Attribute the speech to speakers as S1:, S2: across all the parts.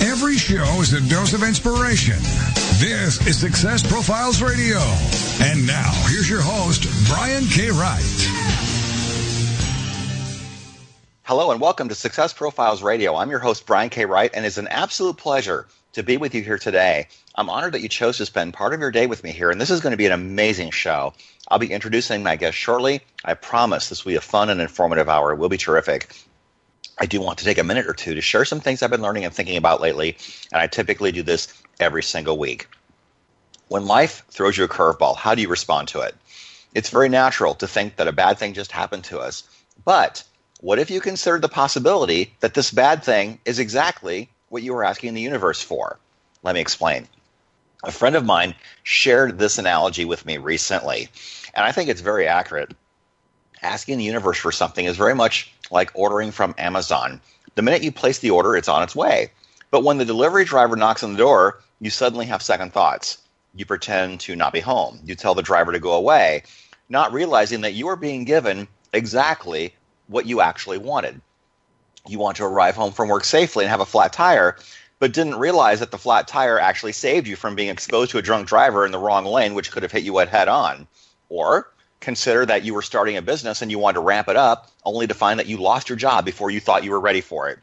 S1: Every show is a dose of inspiration. This is Success Profiles Radio. And now, here's your host, Brian K. Wright.
S2: Hello and welcome to Success Profiles Radio. I'm your host, Brian K. Wright, and it's an absolute pleasure to be with you here today. I'm honored that you chose to spend part of your day with me here, and this is going to be an amazing show. I'll be introducing my guest shortly. I promise this will be a fun and informative hour. It will be terrific. I do want to take a minute or two to share some things I've been learning and thinking about lately, and I typically do this every single week. When life throws you a curveball, how do you respond to it? It's very natural to think that a bad thing just happened to us. But what if you considered the possibility that this bad thing is exactly what you were asking the universe for? Let me explain. A friend of mine shared this analogy with me recently, and I think it's very accurate. Asking the universe for something is very much like ordering from Amazon. The minute you place the order, it's on its way. But when the delivery driver knocks on the door, you suddenly have second thoughts. You pretend to not be home. You tell the driver to go away, not realizing that you are being given exactly what you actually wanted. You want to arrive home from work safely and have a flat tire, but didn't realize that the flat tire actually saved you from being exposed to a drunk driver in the wrong lane, which could have hit you head on. Or consider that you were starting a business and you wanted to ramp it up, only to find that you lost your job before you thought you were ready for it.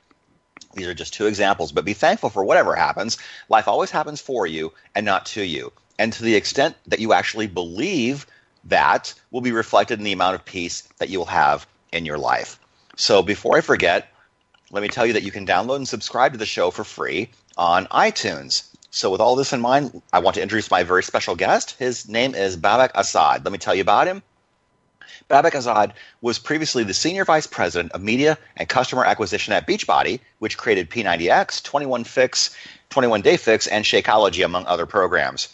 S2: These are just two examples, but be thankful for whatever happens. Life always happens for you and not to you. And to the extent that you actually believe that will be reflected in the amount of peace that you will have in your life. So before I forget, let me tell you that you can download and subscribe to the show for free on iTunes. So, with all this in mind, I want to introduce my very special guest. His name is Babak Azad. Let me tell you about him. Babak Azad was previously the Senior Vice President of Media and Customer Acquisition at Beachbody, which created P90X, 21 Fix, 21 Day Fix, and Shakeology, among other programs.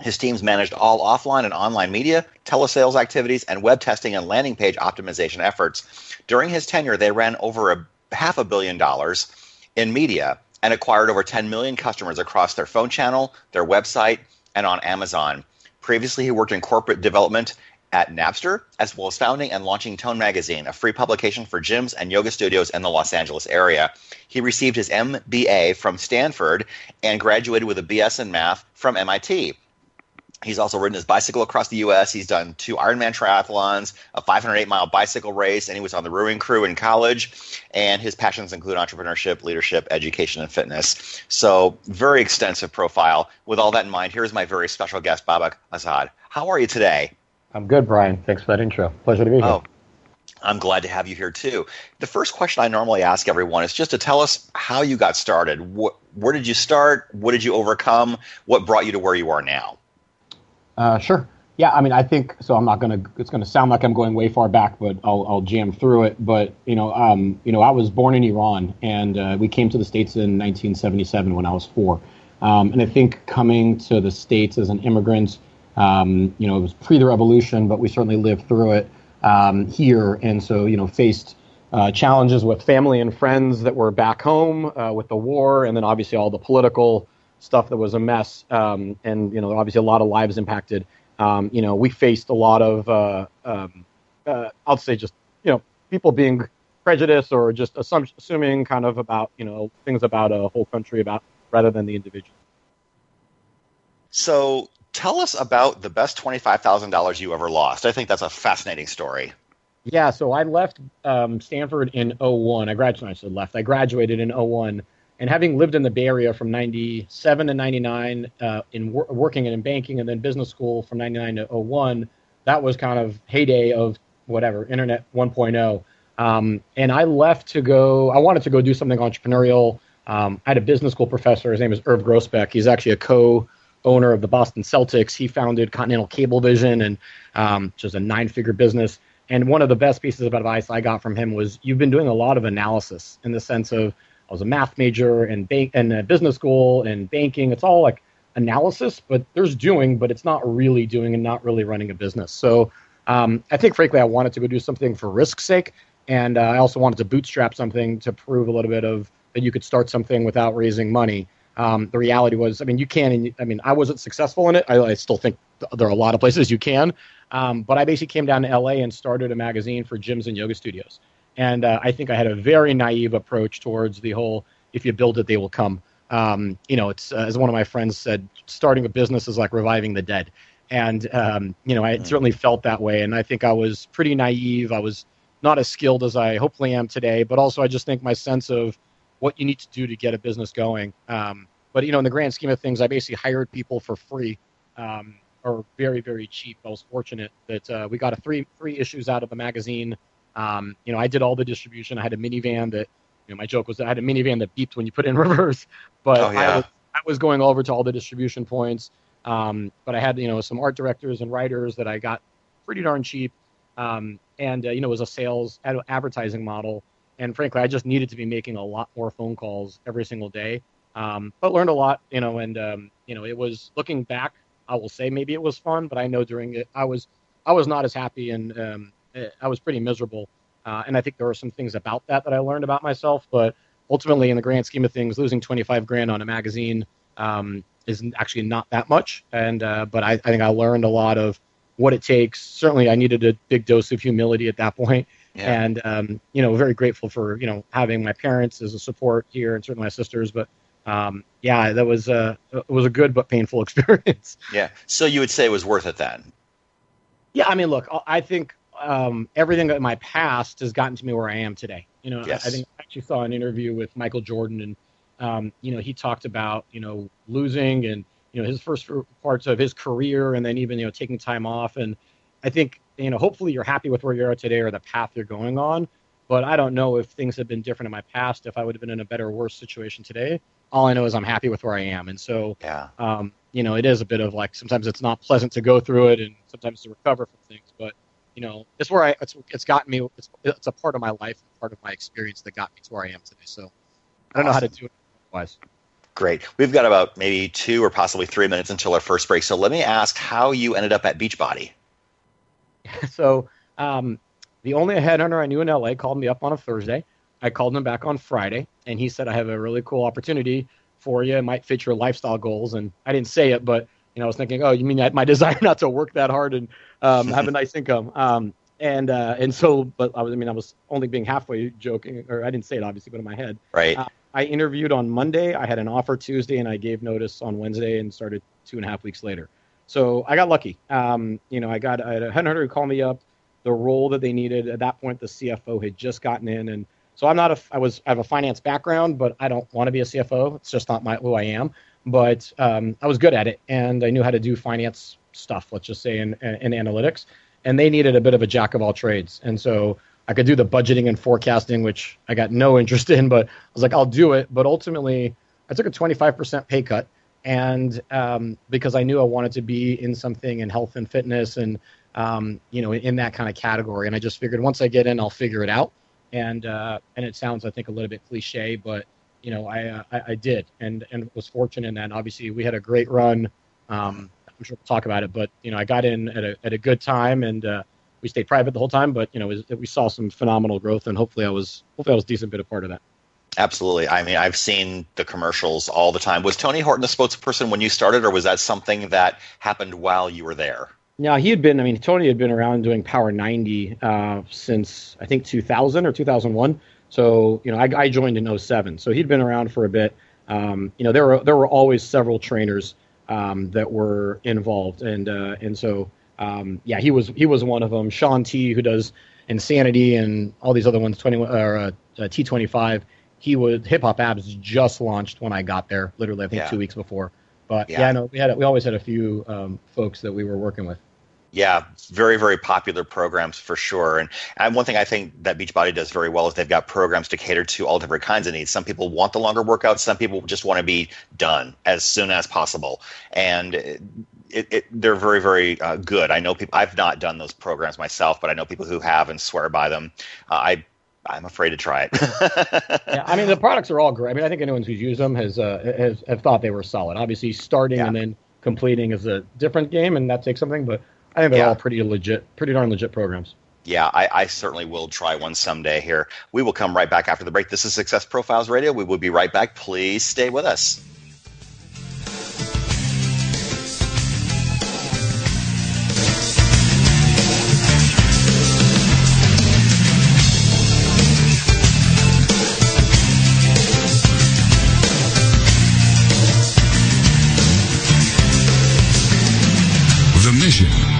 S2: His teams managed all offline and online media, telesales activities, and web testing and landing page optimization efforts. During his tenure, they ran over a half a billion dollars in media and acquired over 10 million customers across their phone channel, their website, and on Amazon. Previously, he worked in corporate development at Napster, as well as founding and launching Tone Magazine, a free publication for gyms and yoga studios in the Los Angeles area. He received his MBA from Stanford and graduated with a BS in math from MIT. He's also ridden his bicycle across the U.S. He's done two Ironman triathlons, a 508 mile bicycle race, and he was on the rowing crew in college. And his passions include entrepreneurship, leadership, education, and fitness. So, very extensive profile. With all that in mind, here's my very special guest, Babak Azad. How are you today?
S3: I'm good, Brian. Thanks for that intro. Pleasure to be here. Oh,
S2: I'm glad to have you here too. The first question I normally ask everyone is just to tell us how you got started. What, where did you start? What did you overcome? What brought you to where you are now?
S3: Uh, sure. Yeah, I mean, I think so. I'm not gonna. It's gonna sound like I'm going way far back, but I'll, I'll jam through it. But you know, um, you know, I was born in Iran, and uh, we came to the states in 1977 when I was four. Um, and I think coming to the states as an immigrant, um, you know, it was pre the revolution, but we certainly lived through it um, here, and so you know, faced uh, challenges with family and friends that were back home uh, with the war, and then obviously all the political stuff that was a mess, um, and you know, obviously a lot of lives impacted. Um, you know, we faced a lot of, uh, um, uh, I'll say, just you know, people being prejudiced or just assum- assuming kind of about you know things about a whole country about rather than the individual.
S2: So, tell us about the best twenty-five thousand dollars you ever lost. I think that's a fascinating story.
S3: Yeah, so I left um, Stanford in 01. I graduated. I said left. I graduated in 01 and having lived in the Bay Area from 97 to 99 uh, in wor- working in banking and then business school from 99 to 01, that was kind of heyday of whatever, internet 1.0. Um, and I left to go, I wanted to go do something entrepreneurial. Um, I had a business school professor. His name is Irv Grousbeck. He's actually a co owner of the Boston Celtics. He founded Continental Cablevision, and um, which is a nine figure business. And one of the best pieces of advice I got from him was you've been doing a lot of analysis in the sense of I was a math major and bank and business school and banking. It's all like analysis, but there's doing, but it's not really doing and not really running a business. So um, I think, frankly, I wanted to go do something for risk's sake, and uh, I also wanted to bootstrap something to prove a little bit of that you could start something without raising money. Um, the reality was, I mean, you can. I mean, I wasn't successful in it. I, I still think there are a lot of places you can, um, but I basically came down to LA and started a magazine for gyms and yoga studios. And uh, I think I had a very naive approach towards the whole "if you build it, they will come." Um, you know, it's uh, as one of my friends said, starting a business is like reviving the dead. And um, you know, I certainly felt that way. And I think I was pretty naive. I was not as skilled as I hopefully am today, but also I just think my sense of what you need to do to get a business going. Um, but you know, in the grand scheme of things, I basically hired people for free um, or very very cheap. I was fortunate that uh, we got a three three issues out of the magazine. Um, you know, I did all the distribution. I had a minivan that you know, my joke was that I had a minivan that beeped when you put it in reverse, but oh, yeah. I, was, I, was, going over to all the distribution points. Um, but I had you know some art directors and writers that I got pretty darn cheap, um, and uh, you know it was a sales ad- advertising model. And frankly, I just needed to be making a lot more phone calls every single day. Um, but learned a lot, you know, and um, you know it was looking back, I will say maybe it was fun, but I know during it I was I was not as happy and um, I was pretty miserable. Uh, and I think there were some things about that that I learned about myself. But ultimately, in the grand scheme of things, losing 25 grand on a magazine um, is actually not that much. And uh, but I, I, think I learned a lot of what it takes. Certainly, I needed a big dose of humility at that point. Yeah. And um, you know, very grateful for you know having my parents as a support here, and certainly my sisters. But um, yeah, that was a it was a good but painful experience.
S2: Yeah. So you would say it was worth it then?
S3: Yeah, I mean, look, I think um, everything in my past has gotten to me where I am today. You know, yes. I, I, think I actually saw an interview with Michael Jordan, and um, you know, he talked about you know losing and you know his first parts of his career, and then even you know taking time off. And I think you know, hopefully, you're happy with where you are today or the path you're going on. But I don't know if things had been different in my past, if I would have been in a better or worse situation today. All I know is I'm happy with where I am, and so
S2: yeah.
S3: um, you know, it is a bit of like sometimes it's not pleasant to go through it, and sometimes to recover from things, but you know, it's where I it's, it's gotten me. It's, it's a part of my life, part of my experience that got me to where I am today. So I don't awesome. know how to do it otherwise.
S2: Great. We've got about maybe two or possibly three minutes until our first break. So let me ask how you ended up at Beachbody.
S3: so um, the only headhunter I knew in LA called me up on a Thursday. I called him back on Friday, and he said, "I have a really cool opportunity for you. It might fit your lifestyle goals." And I didn't say it, but you know, I was thinking, "Oh, you mean my desire not to work that hard and um, have a nice income. Um, and uh, and so, but I was, I mean, I was only being halfway joking, or I didn't say it obviously, but in my head.
S2: Right. Uh,
S3: I interviewed on Monday. I had an offer Tuesday, and I gave notice on Wednesday, and started two and a half weeks later. So I got lucky. Um, you know, I got I had a hunter who called me up. The role that they needed at that point, the CFO had just gotten in, and so I'm not a I was I have a finance background, but I don't want to be a CFO. It's just not my who I am. But um, I was good at it, and I knew how to do finance stuff, let's just say in, in analytics, and they needed a bit of a jack of all trades. And so I could do the budgeting and forecasting, which I got no interest in, but I was like, I'll do it. But ultimately, I took a 25% pay cut, and um, because I knew I wanted to be in something in health and fitness, and um, you know, in that kind of category. And I just figured once I get in, I'll figure it out. And uh, and it sounds, I think, a little bit cliche, but you know, I, uh, I, I did, and and was fortunate in that. And obviously, we had a great run. Um, I'm sure we'll talk about it. But you know, I got in at a at a good time, and uh, we stayed private the whole time. But you know, was, we saw some phenomenal growth, and hopefully, I was hopefully I was a decent bit of part of that.
S2: Absolutely. I mean, I've seen the commercials all the time. Was Tony Horton the spokesperson when you started, or was that something that happened while you were there?
S3: Yeah, he had been. I mean, Tony had been around doing Power 90 uh, since I think 2000 or 2001. So you know, I, I joined in 07. So he'd been around for a bit. Um, you know, there were there were always several trainers um, that were involved, and uh, and so um, yeah, he was he was one of them. Shaun T, who does Insanity and all these other ones, twenty or uh, uh T twenty five. He was Hip Hop Abs just launched when I got there, literally I think yeah. two weeks before. But yeah, yeah no, we had we always had a few um, folks that we were working with.
S2: Yeah, very, very popular programs for sure. And, and one thing I think that Beachbody does very well is they've got programs to cater to all different kinds of needs. Some people want the longer workouts, some people just want to be done as soon as possible. And it, it, they're very, very uh, good. I know people, I've not done those programs myself, but I know people who have and swear by them. Uh, I
S4: I'm afraid to try it.
S3: yeah, I mean the products are all great. I mean I think anyone who's used them has uh, has have thought they were solid. Obviously, starting yeah. and then completing is a different game, and that takes something. But I think they're yeah. all pretty legit, pretty darn legit programs.
S4: Yeah, I, I, certainly will try one someday here. We will come right back after the break. This is Success Profiles Radio. We will be right back. Please stay with us.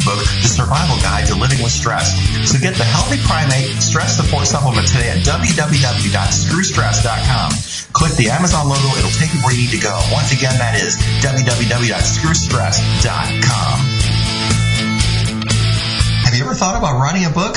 S2: ebook, The Survival Guide to Living with Stress. So get the Healthy Primate Stress Support Supplement today at www.screwstress.com. Click the Amazon logo, it'll take you where you need to go. Once again, that is www.screwstress.com. Have you ever thought about writing a book?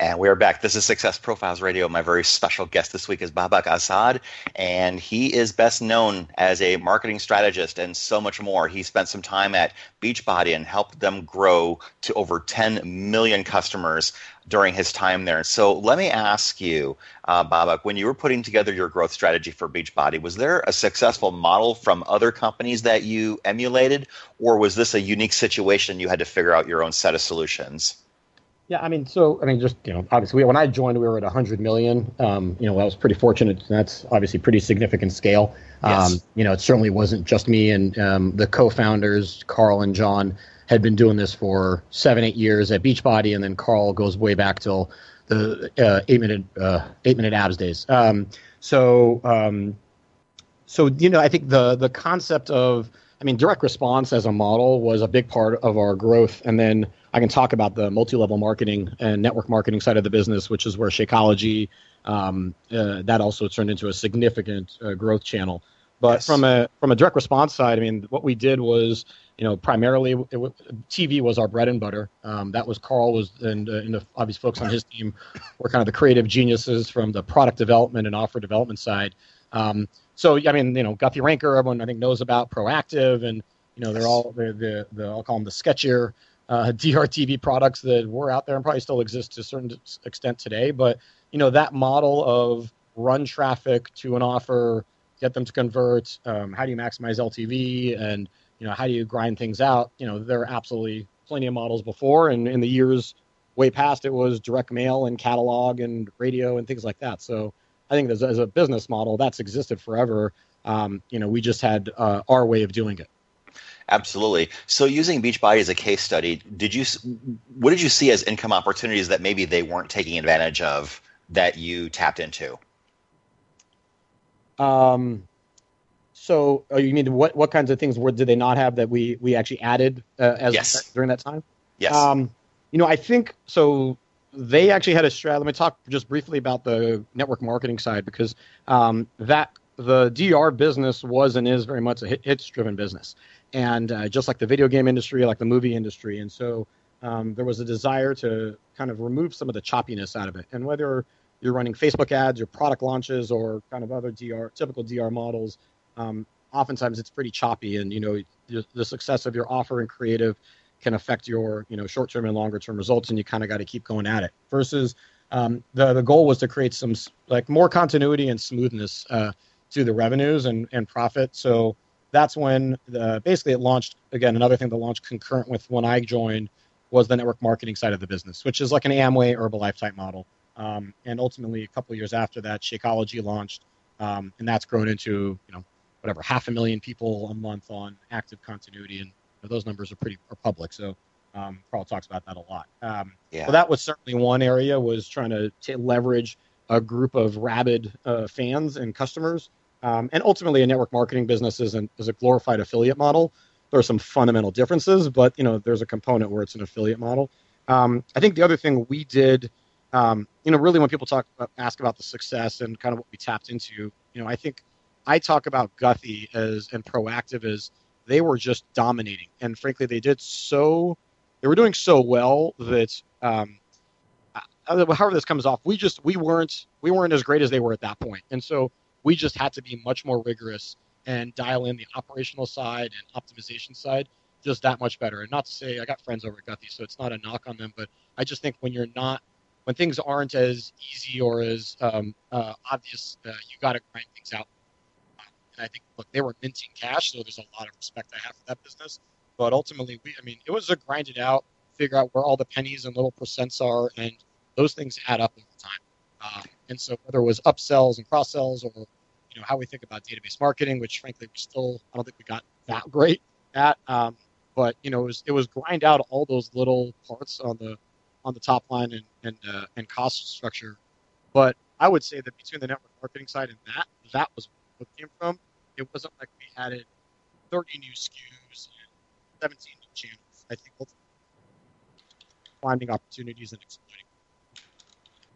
S4: And we are back. This is Success Profiles Radio. My very special guest this week is Babak Azad, and he is best known as a marketing strategist and so much more. He spent some time at Beachbody and helped them grow to over 10 million customers during his time there. So let me ask you, uh, Babak, when you were putting together your growth strategy for Beachbody, was there a successful model from other companies that you emulated, or was this a unique situation you had to figure out your own set of solutions?
S3: Yeah, I mean, so I mean, just you know, obviously, when I joined, we were at 100 million. Um, you know, I was pretty fortunate. That's obviously pretty significant scale. Yes. Um, you know, it certainly wasn't just me and um, the co-founders, Carl and John, had been doing this for seven, eight years at Beachbody, and then Carl goes way back till the uh, eight minute uh, eight minute abs days. Um, so, um, so you know, I think the the concept of I mean, direct response as a model was a big part of our growth, and then I can talk about the multi-level marketing and network marketing side of the business, which is where Shakeology um, uh, that also turned into a significant uh, growth channel. But yes. from a from a direct response side, I mean, what we did was, you know, primarily it, TV was our bread and butter. Um, that was Carl was and, uh, and the obvious folks on his team were kind of the creative geniuses from the product development and offer development side. Um, so I mean, you know, Guthy Renker, everyone I think knows about Proactiv, and you know, they're all the the, the I'll call them the sketchier uh, DRTV products that were out there and probably still exist to a certain extent today. But you know that model of run traffic to an offer, get them to convert. Um, how do you maximize LTV, and you know how do you grind things out? You know there are absolutely plenty of models before, and in the years way past, it was direct mail and catalog and radio and things like that. So I think as, as a business model, that's existed forever. Um, you know, we just had uh, our way of doing it.
S4: Absolutely. So, using Beachbody as a case study, did you what did you see as income opportunities that maybe they weren't taking advantage of that you tapped into?
S3: Um, so oh, you mean what what kinds of things were did they not have that we we actually added uh, as
S4: yes.
S3: during that time?
S4: Yes.
S3: Um, you know, I think so. They actually had a strategy. Let me talk just briefly about the network marketing side because um, that the DR business was and is very much a hits driven business, and uh, just like the video game industry, like the movie industry, and so um, there was a desire to kind of remove some of the choppiness out of it. And whether you're running Facebook ads or product launches or kind of other DR typical DR models, um, oftentimes it's pretty choppy, and you know the success of your offer and creative can affect your you know short term and longer term results, and you kind of got to keep going at it. Versus um, the the goal was to create some like more continuity and smoothness uh, to the revenues and and profit. So that's when the, basically it launched again. Another thing that launched concurrent with when I joined was the network marketing side of the business, which is like an Amway Herbalife type model. Um, and ultimately, a couple years after that, Shakeology launched, um, and that's grown into you know whatever half a million people a month on active continuity, and those numbers are pretty are public. So um, Carl talks about that a lot. Um, yeah. So that was certainly one area was trying to leverage a group of rabid uh, fans and customers, um, and ultimately a network marketing business is, an, is a glorified affiliate model. There are some fundamental differences, but you know there's a component where it's an affiliate model. Um, I think the other thing we did, um, you know, really when people talk about, ask about the success and kind of what we tapped into, you know, I think I talk about Guthy as and Proactiv as they were just dominating, and frankly, they did so. They were doing so well that, um, however this comes off, we just we weren't we weren't as great as they were at that point, and so we just had to be much more rigorous and dial in the operational side and optimization side just that much better. And not to say I got friends over at Guthy, so it's not a knock on them, but I just think when you're not when things aren't as easy or as um, uh, obvious, uh, you got to grind things out I think, look, they were minting cash, so there's a lot of respect I have for that business. But ultimately, we, I mean, it was a grind it out, figure out where all the pennies and little percents are, and those things add up over time. Uh, and so whether it was upsells and cross sells or you know how we think about database marketing, which frankly we still I don't think we got that great at. Um, but you know it was it was grind out all those little parts on the on the top line and and uh, and cost structure. But I would say that between the network marketing side and that, that was what came from. It wasn't like we added 30 new SKUs and 17 new channels. I think finding opportunities and exploiting.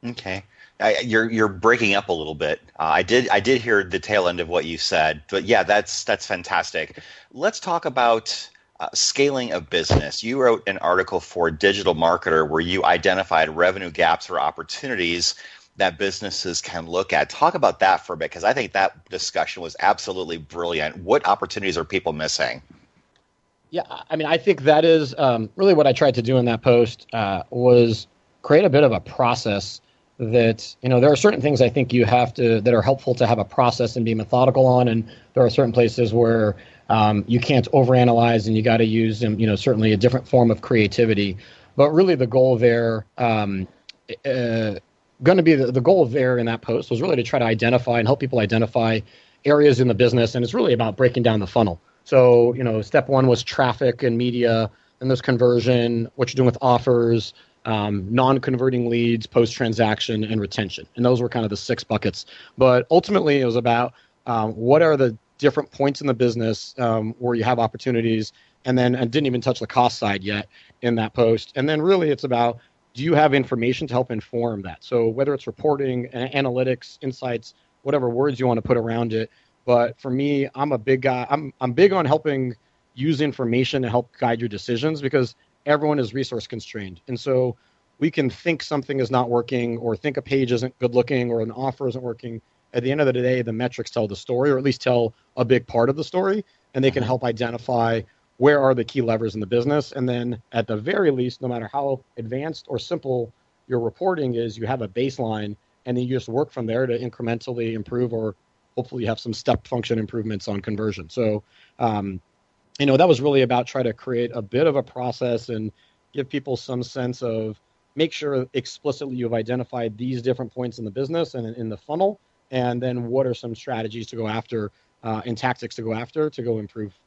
S2: Okay, I, you're you're breaking up a little bit. Uh, I did I did hear the tail end of what you said, but yeah, that's that's fantastic. Let's talk about uh, scaling a business. You wrote an article for Digital Marketer where you identified revenue gaps or opportunities that businesses can look at. Talk about that for a bit because I think that discussion was absolutely brilliant. What opportunities are people missing?
S3: Yeah, I mean, I think that is um, really what I tried to do in that post uh, was create a bit of a process that you know there are certain things I think you have to that are helpful to have a process and be methodical on, and there are certain places where um, you can't overanalyze and you got to use um, you know certainly a different form of creativity. But really, the goal there um, uh, going to be the, the goal there in that post was really to try to identify and help people identify areas in the business, and it's really about breaking down the funnel. So, you know, step one was traffic and media, and there's conversion, what you're doing with offers, um, non-converting leads, post-transaction, and retention, and those were kind of the six buckets. But ultimately, it was about um, what are the different points in the business um, where you have opportunities, and then I didn't even touch the cost side yet in that post. And then really, it's about do you have information to help inform that? So whether it's reporting, analytics, insights, whatever words you want to put around it. But for me, I'm a big guy. I'm I'm big on helping use information to help guide your decisions because everyone is resource constrained, and so we can think something is not working or think a page isn't good looking or an offer isn't working. At the end of the day, the metrics tell the story, or at least tell a big part of the story, and they can mm-hmm. help identify where are the key levers in the business? And then at the very least no matter how advanced or simple your reporting is you have a baseline and then you just work from there to incrementally improve or hopefully have some step function improvements on conversion. So um, you know that was really about trying to create a bit of a process and give people some sense of make sure explicitly you've identified these different points in the business and in the funnel and then what are some strategies to go after uh, and tactics to go after to go improve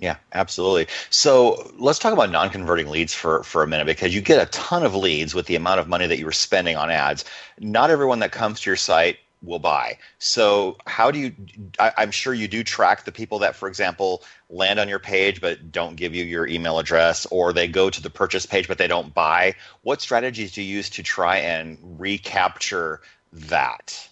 S2: yeah, absolutely. So let's talk about non-converting leads for, for a minute because you get a ton of leads with the amount of money that you were spending on ads. Not everyone that comes to your site will buy. So how do you? I, am sure you do track the people that, for example, land on your page but don't give you your email address, or they go to the purchase page but they don't buy. What strategies do you use to try and recapture that?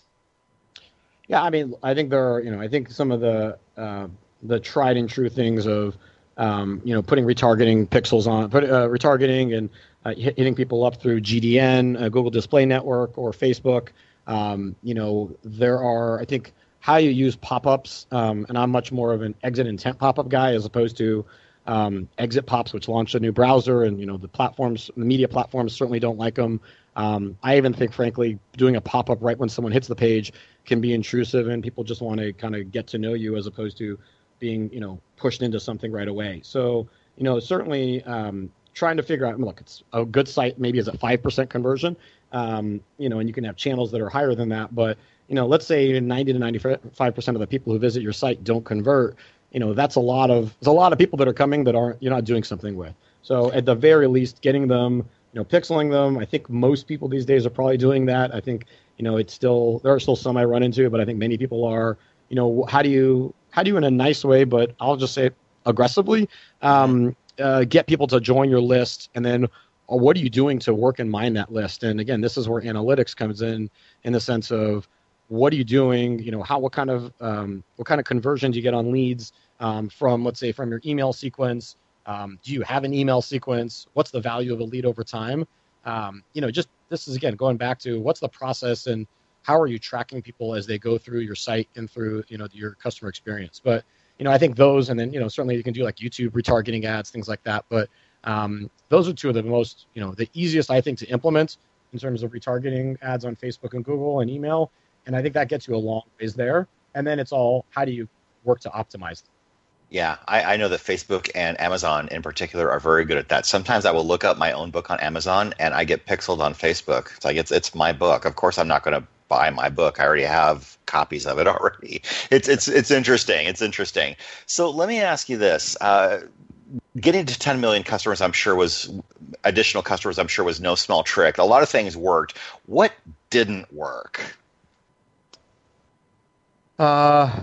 S3: Yeah, I mean, I think there are. You know, I think some of the uh, the tried and true things of um, you know putting retargeting pixels on, put uh, retargeting and uh, hitting people up through GDN, uh, Google Display Network, or Facebook. Um, you know, there are, I think, how you use pop-ups, um, and I'm much more of an exit intent pop-up guy as opposed to um, exit pops, which launch a new browser, and you know the platforms, the media platforms certainly don't like them. Um, I even think, frankly, doing a pop-up right when someone hits the page can be intrusive, and people just want to kind of get to know you as opposed to being, you know, pushed into something right away. So, you know, certainly um, trying to figure out. Look, it's a good site. Maybe is a five percent conversion um, you know, and you can have channels that are higher than that. But you know, let's say 90 to 95 percent of the people who visit your site don't convert. You know, that's a lot of there's a lot of people that are coming that aren't you're not doing something with. So at the very least, getting them, you know, pixeling them. I think most people these days are probably doing that. I think you know it's still there are still some I run into, but I think many people are. You know, how do you how do you in a nice way, but I'll just say aggressively, um, uh, get people to join your list, and then or what are you doing to work and mine that list? And again, this is where analytics comes in, in the sense of what are you doing? You know, how what kind of um, what kind of conversions you get on leads um, from, let's say, from your email sequence. Um, do you have an email sequence? What's the value of a lead over time? Um, you know, just this is again going back to what's the process and how are you tracking people as they go through your site and through you know your customer experience. But you know, I think those, and then you know, certainly you can do like YouTube retargeting ads, things like that. But um, those are two of the most, you know, the easiest I think to implement in terms of retargeting ads on Facebook and Google and email. And I think that gets you a long ways there. And then it's all how do you work to optimize them?
S2: Yeah, I, I, know that Facebook and Amazon in particular are very good at that. Sometimes I will look up my own book on Amazon and I get pixeled on Facebook. It's like it's it's my book. Of course, I'm not going to buy my book. I already have copies of it already. It's it's it's interesting. It's interesting. So let me ask you this: uh, getting to 10 million customers, I'm sure was additional customers. I'm sure was no small trick. A lot of things worked. What didn't work?
S3: Uh,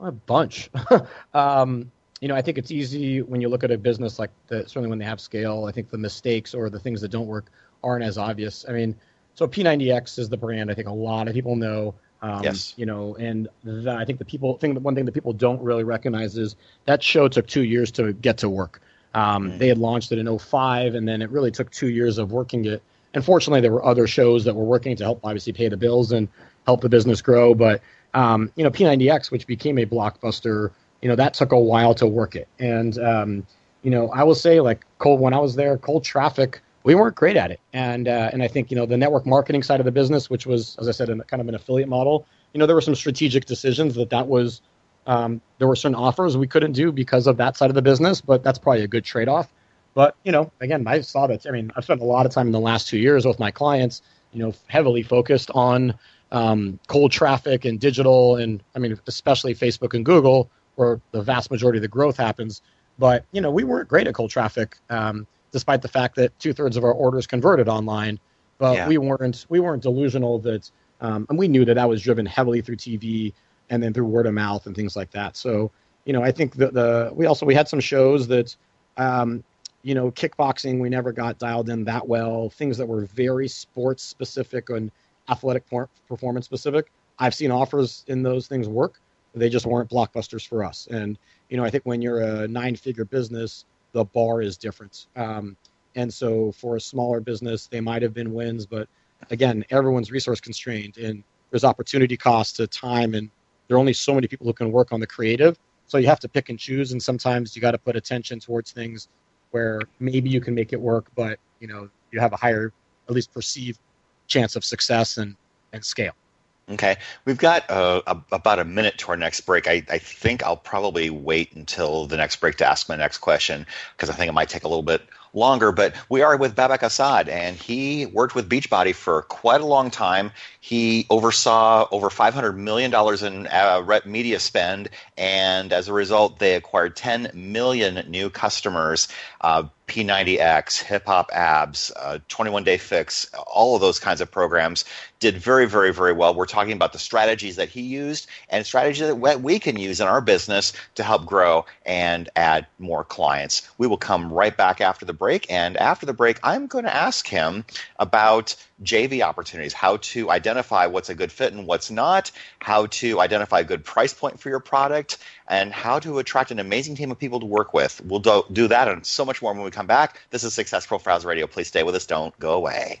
S3: a bunch. um, you know, I think it's easy when you look at a business like that. Certainly, when they have scale, I think the mistakes or the things that don't work aren't as obvious. I mean, so P90X is the brand. I think a lot of people know.
S2: Um, yes.
S3: You know, and the, I think the people thing, one thing that people don't really recognize is that show took two years to get to work. Um, mm-hmm. They had launched it in 05, and then it really took two years of working it. And fortunately, there were other shows that were working to help obviously pay the bills and help the business grow. But um, you know, P90X, which became a blockbuster, you know, that took a while to work it. And um, you know, I will say, like cold when I was there, cold traffic we weren't great at it. And uh, and I think you know the network marketing side of the business, which was as I said, in kind of an affiliate model. You know, there were some strategic decisions that that was um, there were certain offers we couldn't do because of that side of the business, but that's probably a good trade off. But you know, again, I saw that. I mean, I've spent a lot of time in the last two years with my clients. You know, heavily focused on um, cold traffic and digital, and I mean, especially Facebook and Google, where the vast majority of the growth happens. But you know, we weren't great at cold traffic. Um, despite the fact that two thirds of our orders converted online. But yeah. we weren't we weren't delusional that, um, and we knew that that was driven heavily through TV and then through word of mouth and things like that. So you know, I think the, the we also we had some shows that, um, you know, kickboxing we never got dialed in that well. Things that were very sports specific and athletic performance specific. I've seen offers in those things work. They just weren't blockbusters for us. And you know, I think when you're a nine figure business, the bar is different. Um, and so for a smaller business, they might have been wins, but again, everyone's resource constrained and there's opportunity cost to time and there are only so many people who can work on the creative. So you have to pick and choose. And sometimes you got to put attention towards things where maybe you can make it work, but you know, you have a higher, at least perceived chance of success and, and scale.
S2: Okay, we've got uh, a, about a minute to our next break. I, I, think I'll probably wait until the next break to ask my next question because I think it might take a little bit longer, but we are with Babak Azad, and he worked with Beachbody for quite a long time. He oversaw over $500 million in uh, media spend, and as a result, they acquired 10 million new customers. Uh, P90X, Hip Hop Abs, uh, 21 Day Fix, all of those kinds of programs did very, very, very well. We're talking about the strategies that he used and strategies that we can use in our business to help grow and add more clients. We will come right back after the break. And after the break, I'm going to ask him about JV opportunities, how to identify what's a good fit and what's not, how to identify a good price point for your product, and how to attract an amazing team of people to work with. We'll do, do that and so much more when we come back. This is Success Profiles Radio. Please stay with us. Don't go away.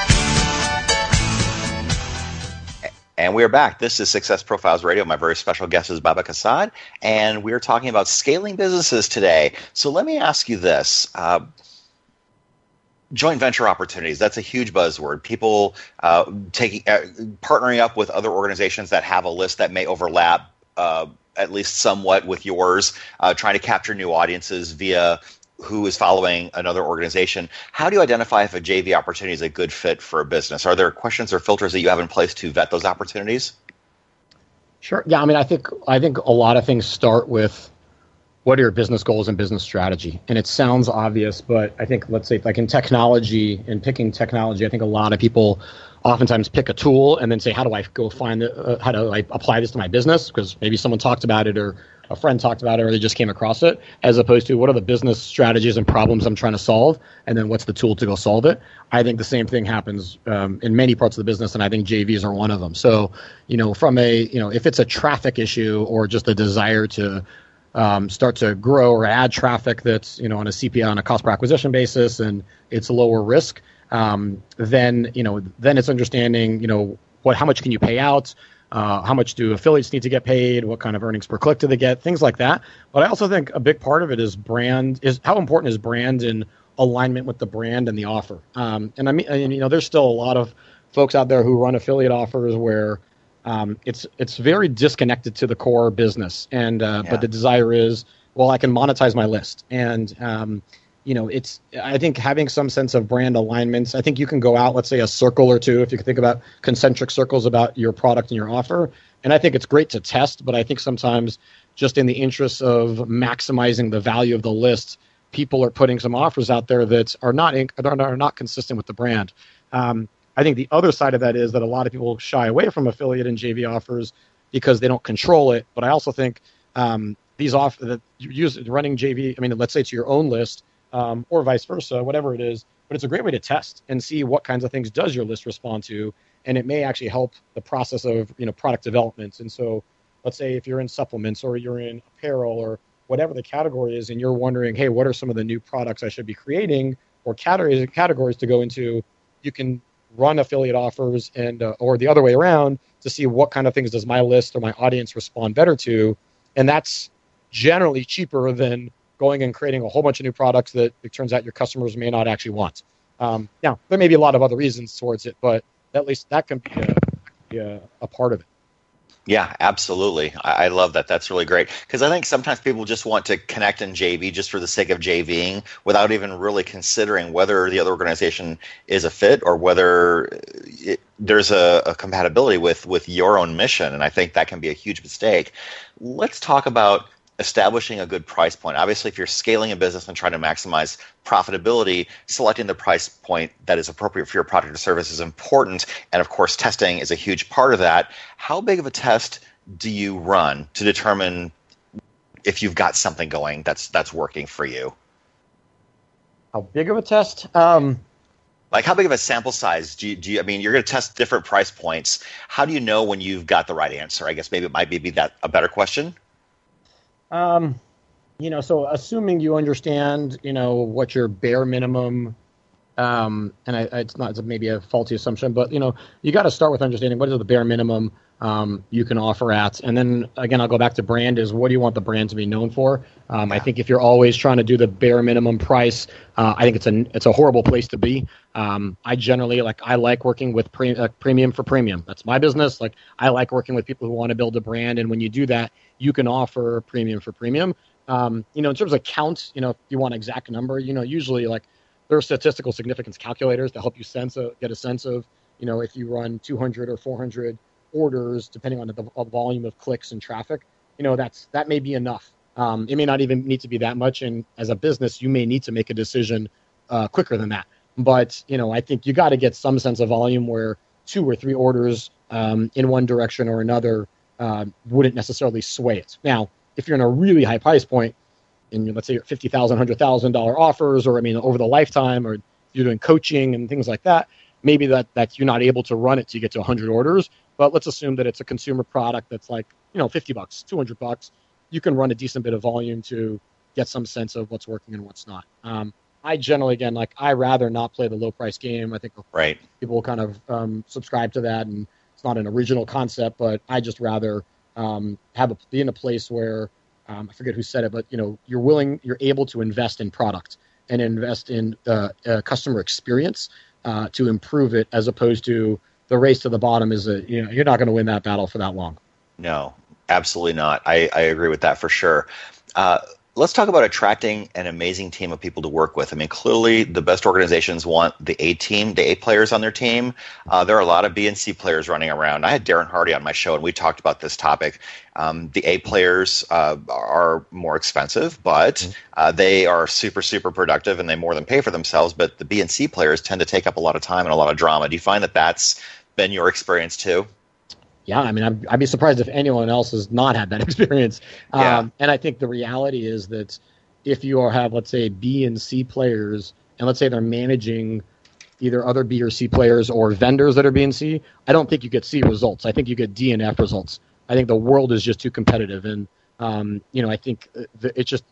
S2: And we are back. This is Success Profiles Radio. My very special guest is Babak Azad, and we are talking about scaling businesses today. So let me ask you this. Uh, joint venture opportunities that's a huge buzzword people uh, taking uh, partnering up with other organizations that have a list that may overlap uh, at least somewhat with yours uh, trying to capture new audiences via who is following another organization. How do you identify if a JV opportunity is a good fit for a business? Are there questions or filters that you have in place to vet those opportunities?
S3: Sure. Yeah, I mean, I think I think a lot of things start with what are your business goals and business strategy. And it sounds obvious, but I think let's say like in technology and picking technology, I think a lot of people oftentimes pick a tool and then say, how do I go find the, uh, how do I apply this to my business? Because maybe someone talked about it or a friend talked about it or they just came across it, as opposed to what are the business strategies and problems I'm trying to solve, and then what's the tool to go solve it. I think the same thing happens um, in many parts of the business, and I think JVs are one of them. So, you know, from a you know, if it's a traffic issue or just a desire to um, start to grow or add traffic that's you know on a CPA on a cost per acquisition basis and it's lower risk, um, then you know then it's understanding you know what how much can you pay out uh, how much do affiliates need to get paid? What kind of earnings per click do they get? Things like that. But I also think a big part of it is brand. Is how important is brand in alignment with the brand and the offer? Um, and I mean, and, you know, there's still a lot of folks out there who run affiliate offers where um, it's it's very disconnected to the core business. And uh, yeah. but the desire is, well, I can monetize my list and um, you know, it's I think having some sense of brand alignments. I think you can go out, let's say, a circle or two, if you can think about concentric circles about your product and your offer. And I think it's great to test, but I think sometimes just in the interest of maximizing the value of the list, people are putting some offers out there that are not are not consistent with the brand. Um, I think the other side of that is that a lot of people shy away from affiliate and JV offers because they don't control it. But I also think um, these off that use running JV. I mean, let's say it's your own list um, or vice versa, whatever it is. But it's a great way to test and see what kinds of things does your list respond to, and it may actually help the process of you know product development. And so, let's say if you're in supplements or you're in apparel or whatever the category is, and you're wondering, hey, what are some of the new products I should be creating or categories categories to go into, you can run affiliate offers and uh, or the other way around to see what kind of things does my list or my audience respond better to, and that's generally cheaper than going and creating a whole bunch of new products that it turns out your customers may not actually want. Um, now, there may be a lot of other reasons towards it, but at least that can be a, be a, a part of it.
S2: Yeah, absolutely. I, I love that. That's really great because I think sometimes people just want to connect in JV just for the sake of JVing without even really considering whether the other organization is a fit or whether uh, it, there's a, a compatibility with with your own mission. And I think that can be a huge mistake. Let's talk about establishing a good price point. Obviously, if you're scaling a business and trying to maximize profitability, selecting the price point that is appropriate for your product or service is important. And of course, testing is a huge part of that. How big of a test do you run to determine if you've got something going that's that's working for you?
S3: How big of a test? Um,
S2: like how big of a sample size do you, do you I mean you're going to test different price points. How do you know when you've got the right answer? I guess maybe it might be, be that a better question.
S3: Um, you know, so assuming you understand, you know, what your bare minimum, um, and I, it's not it's maybe a faulty assumption, but you know, you got to start with understanding what is the bare minimum um, you can offer at, and then again, I'll go back to brand. Is what do you want the brand to be known for? Um, yeah. I think if you're always trying to do the bare minimum price, uh, I think it's a it's a horrible place to be. Um, I generally like I like working with pre- uh, premium for premium. That's my business. Like I like working with people who want to build a brand, and when you do that, you can offer premium for premium. Um, you know, in terms of count, you know, if you want exact number, you know, usually like there are statistical significance calculators to help you sense a, get a sense of, you know, if you run 200 or 400 orders, depending on the, volume of clicks and traffic, you know, that's that may be enough. Um, it may not even need to be that much, and as a business, you may need to make a decision uh, quicker than that. But you know, I think you got to get some sense of volume where two or three orders um, in one direction or another uh, wouldn't necessarily sway it. Now, if you're in a really high price point, and let's say you're fifty thousand, hundred thousand dollar offers, or I mean over the lifetime, or you're doing coaching and things like that, maybe that that you're not able to run it to get to hundred orders. But let's assume that it's a consumer product that's like you know fifty bucks, two hundred bucks. You can run a decent bit of volume to get some sense of what's working and what's not. Um, I generally, again, like I rather not play the low price game. I think
S2: right.
S3: people kind of um, subscribe to that and it's not an original concept, but I just rather um, have a, be in a place where um, I forget who said it, but you know you're willing, you're able to invest in product and invest in uh, uh, customer experience uh, to improve it, as opposed to the race to the bottom. Is a you know you're not going to win that battle for that long.
S2: No, absolutely not. I, I agree with that for sure. Uh, let's talk about attracting an amazing team of people to work with. I mean, clearly the best organizations want the A team, the A players on their team. Uh, there are a lot of B and C players running around. I had Darren Hardy on my show, and we talked about this topic. Um, the A players uh, are more expensive, but mm-hmm. uh, they are super, super productive, and they more than pay for themselves. But the B and C players tend to take up a lot of time and a lot of drama. Do you find that that's been your experience too?
S3: yeah, I mean, I'd, I'd, be surprised if anyone else has not had that experience.
S2: Yeah.
S3: Um, and I think the reality is that if you have, let's say, B and C players, and let's say they're managing either other B or C players or vendors that are B and C, I don't think you get C results. I think you get D and F results. I think the world is just too competitive, and um, you know, I think it's just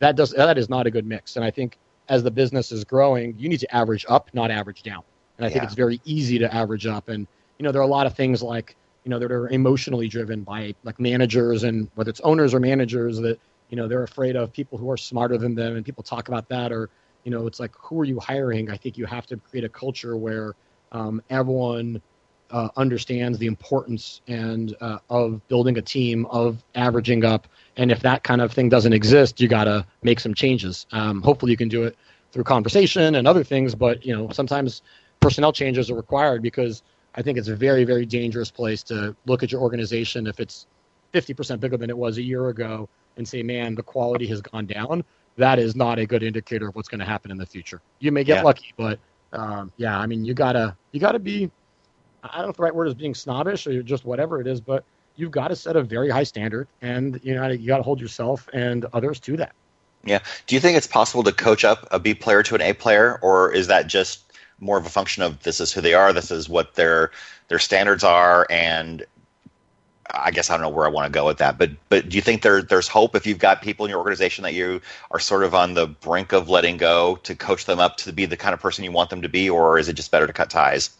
S3: that does that is not a good mix. And I think as the business is growing, you need to average up, not average down. And I think it's very easy to average up. And you know, there are a lot of things like you know that are emotionally driven by like managers and whether it's owners or managers that you know they're afraid of people who are smarter than them and people talk about that or you know it's like who are you hiring? I think you have to create a culture where um, everyone uh, understands the importance and uh, of building a team of averaging up. And if that kind of thing doesn't exist you got to make some changes. Um, hopefully you can do it through conversation and other things but you know sometimes personnel changes are required because I think it's a very, very dangerous place to look at your organization if it's 50% bigger than it was a year ago and say, man, the quality has gone down. That is not a good indicator of what's going to happen in the future. You may get yeah. lucky, but um, yeah, I mean, you gotta, you gotta be. I don't know if the right word is being snobbish or just whatever it is, but you've got to set a very high standard, and you know, you got to hold yourself and others to that.
S2: Yeah. Do you think it's possible to coach up a B player to an A player, or is that just more of a function of this is who they are, this is what their their standards are, and I guess I don't know where I want to go with that, but but do you think there there's hope if you've got people in your organization that you are sort of on the brink of letting go to coach them up to be the kind of person you want them to be, or is it just better to cut ties?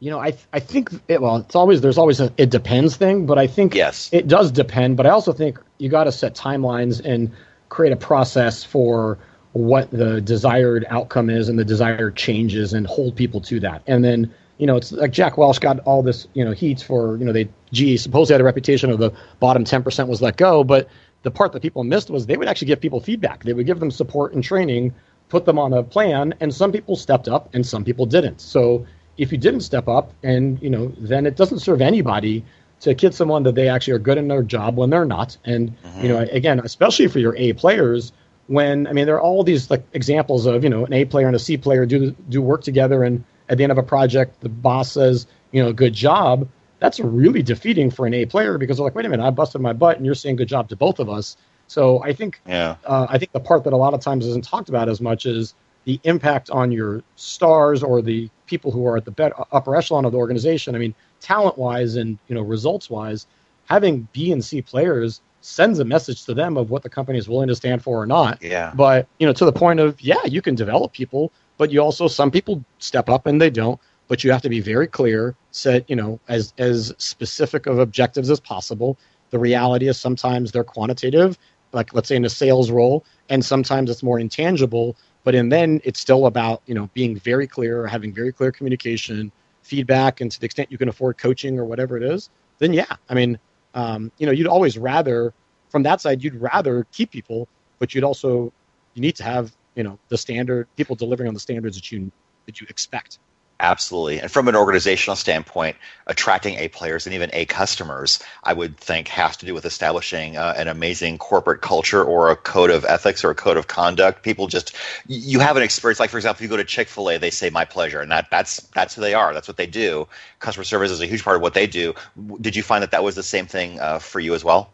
S3: You know, I I think it, well, it's always there's always a it depends thing, but I think
S2: yes,
S3: it does depend. But I also think you got to set timelines and create a process for what the desired outcome is and the desired changes and hold people to that. And then, you know, it's like Jack Welch got all this, you know, heat for, you know, they, GE, supposedly had a reputation of the bottom 10% was let go. But the part that people missed was they would actually give people feedback. They would give them support and training, put them on a plan. And some people stepped up and some people didn't. So if you didn't step up and, you know, then it doesn't serve anybody to kid someone that they actually are good in their job when they're not. And mm-hmm. you know, again, especially for your A players, when I mean there are all these like examples of you know an A player and a C player do do work together, and at the end of a project, the boss says you know good job. That's really defeating for an A player because they're like, wait a minute, I busted my butt, and you're saying good job to both of us. So I think
S2: yeah.
S3: uh, I think the part that a lot of times isn't talked about as much is the impact on your stars or the people who are at the better, upper echelon of the organization. I mean, talent wise and you know results wise, having B and C players sends a message to them of what the company is willing to stand for or not.
S2: Yeah.
S3: But you know, to the point of yeah, you can develop people, but you also some people step up and they don't. But you have to be very clear, set you know as as specific of objectives as possible. The reality is sometimes they're quantitative, like let's say in a sales role, and sometimes it's more intangible. But in then it's still about you know being very clear, having very clear communication, feedback and to the extent you can afford coaching or whatever it is, then yeah, I mean, um, you know, you'd always rather from that side, you'd rather keep people, but you'd also you need to have you know the standard people delivering on the standards that you that you expect.
S2: Absolutely. And from an organizational standpoint, attracting A players and even A customers, I would think, has to do with establishing uh, an amazing corporate culture or a code of ethics or a code of conduct. People just, you have an experience. Like, for example, if you go to Chick fil A, they say my pleasure. And that, that's, that's who they are. That's what they do. Customer service is a huge part of what they do. Did you find that that was the same thing uh, for you as well?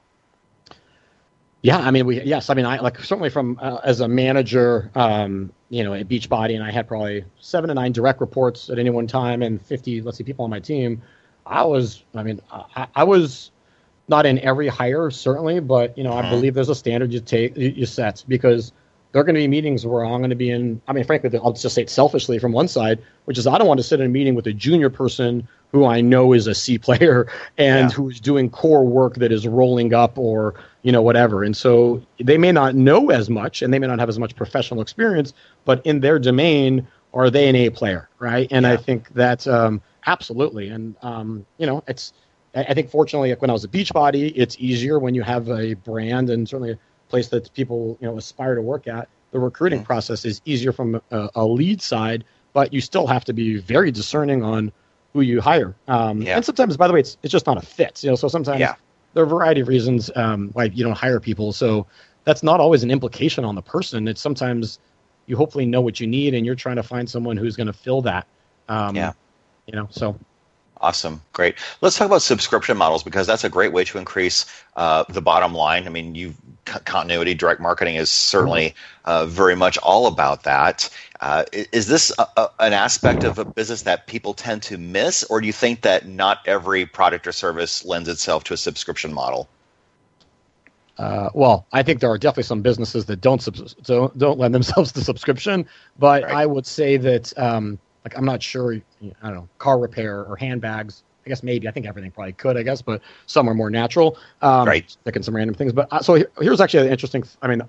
S3: Yeah, I mean, we yes, I mean, I like certainly from uh, as a manager, um, you know, at Beachbody, and I had probably seven to nine direct reports at any one time, and fifty, let's see, people on my team. I was, I mean, I, I was not in every hire certainly, but you know, I mm-hmm. believe there's a standard you take you set because there are going to be meetings where I'm going to be in. I mean, frankly, I'll just say it selfishly from one side, which is I don't want to sit in a meeting with a junior person who I know is a C player and yeah. who is doing core work that is rolling up or you know whatever. And so they may not know as much and they may not have as much professional experience, but in their domain, are they an A player, right? And yeah. I think that um, absolutely. And um, you know, it's I think fortunately, like when I was a Beachbody, it's easier when you have a brand and certainly place that people you know aspire to work at. The recruiting mm-hmm. process is easier from a, a lead side, but you still have to be very discerning on who you hire. Um, yeah. And sometimes, by the way, it's it's just not a fit. You know, so sometimes yeah. there are a variety of reasons um, why you don't hire people. So that's not always an implication on the person. It's sometimes you hopefully know what you need, and you're trying to find someone who's going to fill that. Um,
S2: yeah.
S3: You know, so
S2: Awesome. Great. Let's talk about subscription models because that's a great way to increase uh, the bottom line. I mean, you continuity, direct marketing is certainly mm-hmm. uh, very much all about that. Uh, is this a, a, an aspect of a business that people tend to miss, or do you think that not every product or service lends itself to a subscription model?
S3: Uh, well, I think there are definitely some businesses that don't don't, don't lend themselves to subscription, but right. I would say that um, like I'm not sure. I don't know, car repair or handbags. I guess maybe I think everything probably could. I guess, but some are more natural.
S2: Um, right.
S3: Sticking some random things, but uh, so here's actually an interesting. I mean,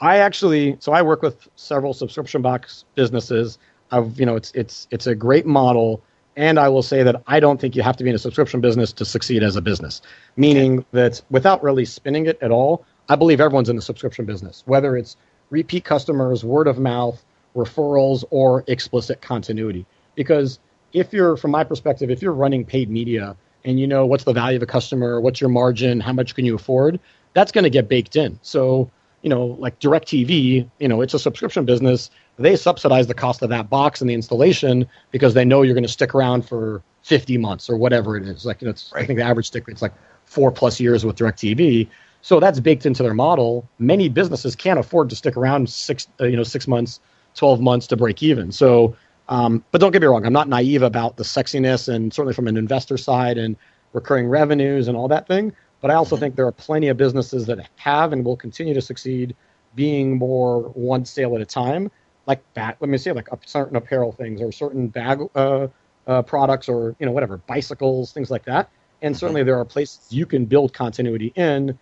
S3: I actually so I work with several subscription box businesses. I've you know it's it's it's a great model, and I will say that I don't think you have to be in a subscription business to succeed as a business. Meaning that without really spinning it at all, I believe everyone's in the subscription business, whether it's repeat customers, word of mouth, referrals, or explicit continuity. Because if you're, from my perspective, if you're running paid media and you know what's the value of a customer, what's your margin, how much can you afford, that's going to get baked in. So you know, like DirecTV, you know, it's a subscription business. They subsidize the cost of that box and the installation because they know you're going to stick around for 50 months or whatever it is. Like, you know, right. I think the average stick rate's like four plus years with DirecTV. So that's baked into their model. Many businesses can't afford to stick around six, uh, you know, six months, twelve months to break even. So, um, but don't get me wrong, I'm not naive about the sexiness, and certainly from an investor side and recurring revenues and all that thing. But I also think there are plenty of businesses that have and will continue to succeed being more one sale at a time, like that. Let me say, like certain apparel things or certain bag uh, uh, products or you know whatever bicycles, things like that. And certainly there are places you can build continuity in,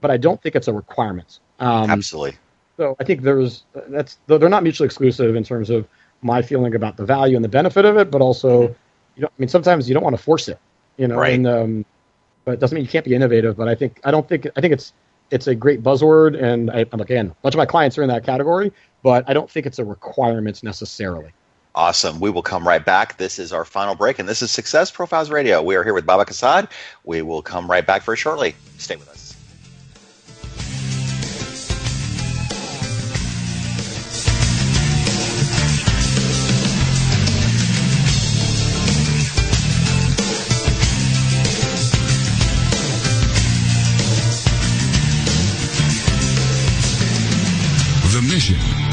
S3: but I don't think it's a requirement.
S2: Um, Absolutely.
S3: So I think there's that's they're not mutually exclusive in terms of my feeling about the value and the benefit of it, but also you know I mean sometimes you don't want to force it, you know,
S2: right.
S3: and um, but it doesn't mean you can't be innovative. But I think I don't think I think it's it's a great buzzword, and I, again, a bunch of my clients are in that category, but I don't think it's a requirement necessarily.
S2: Awesome. We will come right back. This is our final break, and this is Success Profiles Radio. We are here with Babak Azad. We will come right back very shortly. Stay with us.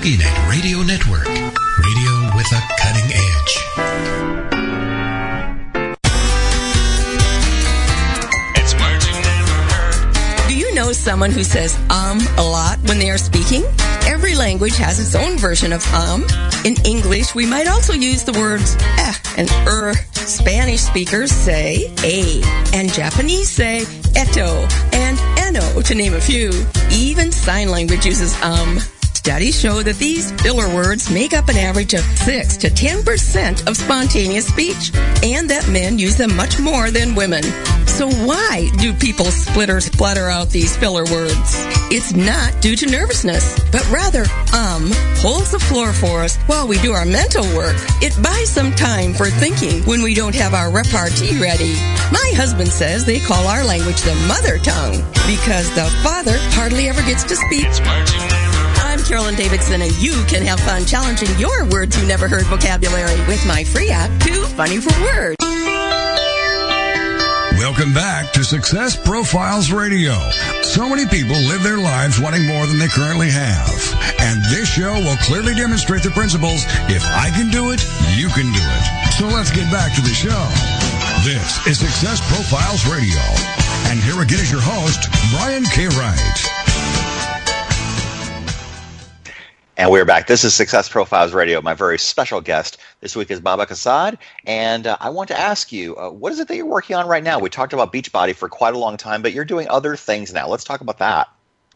S5: TogiNet Radio Network, radio with a cutting edge.
S6: Do you know someone who says um a lot when they are speaking? Every language has its own version of um. In English, we might also use the words eh and er. Spanish speakers say a, and Japanese say eto and eno, to name a few. Even sign language uses um. Studies show that these filler words make up an average of 6 to 10% of spontaneous speech, and that men use them much more than women. So why do people split or splutter out these filler words? It's not due to nervousness, but rather, um, holds the floor for us while we do our mental work. It buys some time for thinking when we don't have our repartee ready. My husband says they call our language the mother tongue because the father hardly ever gets to speak. Carolyn Davidson, and you can have fun challenging your words you never heard vocabulary with my free app, Too Funny for Words.
S1: Welcome back to Success Profiles Radio. So many people live their lives wanting more than they currently have. And this show will clearly demonstrate the principles if I can do it, you can do it. So let's get back to the show. This is Success Profiles Radio. And here again is your host, Brian K. Wright.
S2: And we're back. This is Success Profiles Radio. My very special guest this week is Babak Azad. And uh, I want to ask you, uh, what is it that you're working on right now? We talked about Beachbody for quite a long time, but you're doing other things now. Let's talk about that.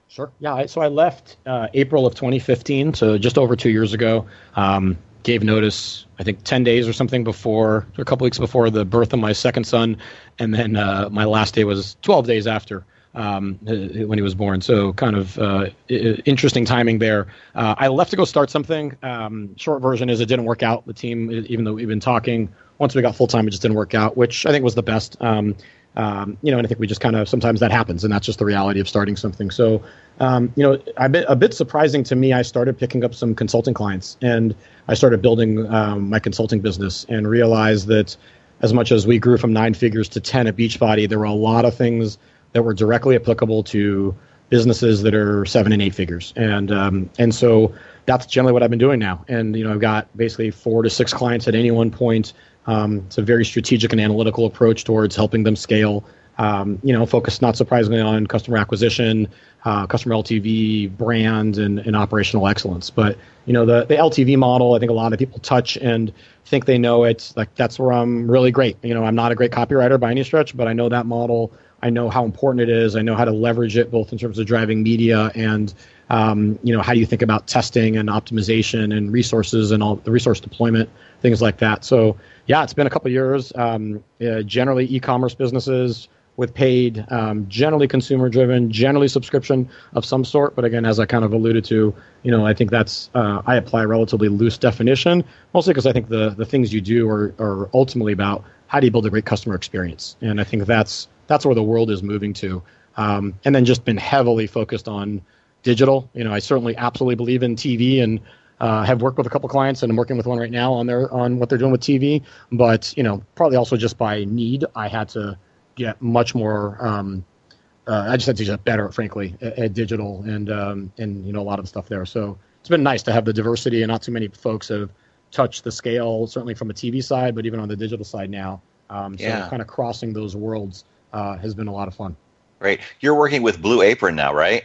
S3: Sure. Yeah. So I left uh, April of 2015, so just over two years ago. Um, gave notice, I think, 10 days or something before, or a couple weeks before the birth of my second son. And then uh, my last day was 12 days after um, uh, when he was born. So kind of uh, interesting timing there. Uh, I left to go start something. Um, short version is it didn't work out. The team, even though we've been talking, once we got full time, it just didn't work out, which I think was the best. Um, um, you know, and I think we just kind of sometimes that happens, and that's just the reality of starting something. So, um, you know, a bit, a bit surprising to me. I started picking up some consulting clients, and I started building um, my consulting business, and realized that as much as we grew from nine figures to ten at Beachbody, there were a lot of things that were directly applicable to businesses that are seven and eight figures. And um, and so that's generally what I've been doing now. And you know, I've got basically four to six clients at any one point. Um, it's a very strategic and analytical approach towards helping them scale. um, you know, focused not surprisingly on customer acquisition, uh, customer LTV, brand, and, and operational excellence. But you know, the the LTV model, I think a lot of people touch and think they know it. Like that's where I'm really great. You know, I'm not a great copywriter by any stretch, but I know that model. I know how important it is. I know how to leverage it both in terms of driving media and um, you know how do you think about testing and optimization and resources and all the resource deployment things like that. So yeah, it's been a couple years. Um, uh, generally, e-commerce businesses with paid, um, generally consumer driven, generally subscription of some sort. But again, as I kind of alluded to, you know, I think that's uh, I apply a relatively loose definition, mostly because I think the the things you do are are ultimately about how do you build a great customer experience, and I think that's that's where the world is moving to. Um, and then just been heavily focused on digital. You know, I certainly absolutely believe in TV and uh, have worked with a couple clients and I'm working with one right now on their on what they're doing with TV. But you know, probably also just by need, I had to get much more. Um, uh, I just had to get better, frankly, at, at digital and um, and you know a lot of stuff there. So it's been nice to have the diversity, and not too many folks have touched the scale, certainly from a TV side, but even on the digital side now. Um, so yeah. kind of crossing those worlds uh, has been a lot of fun.
S2: Great. You're working with Blue Apron now, right?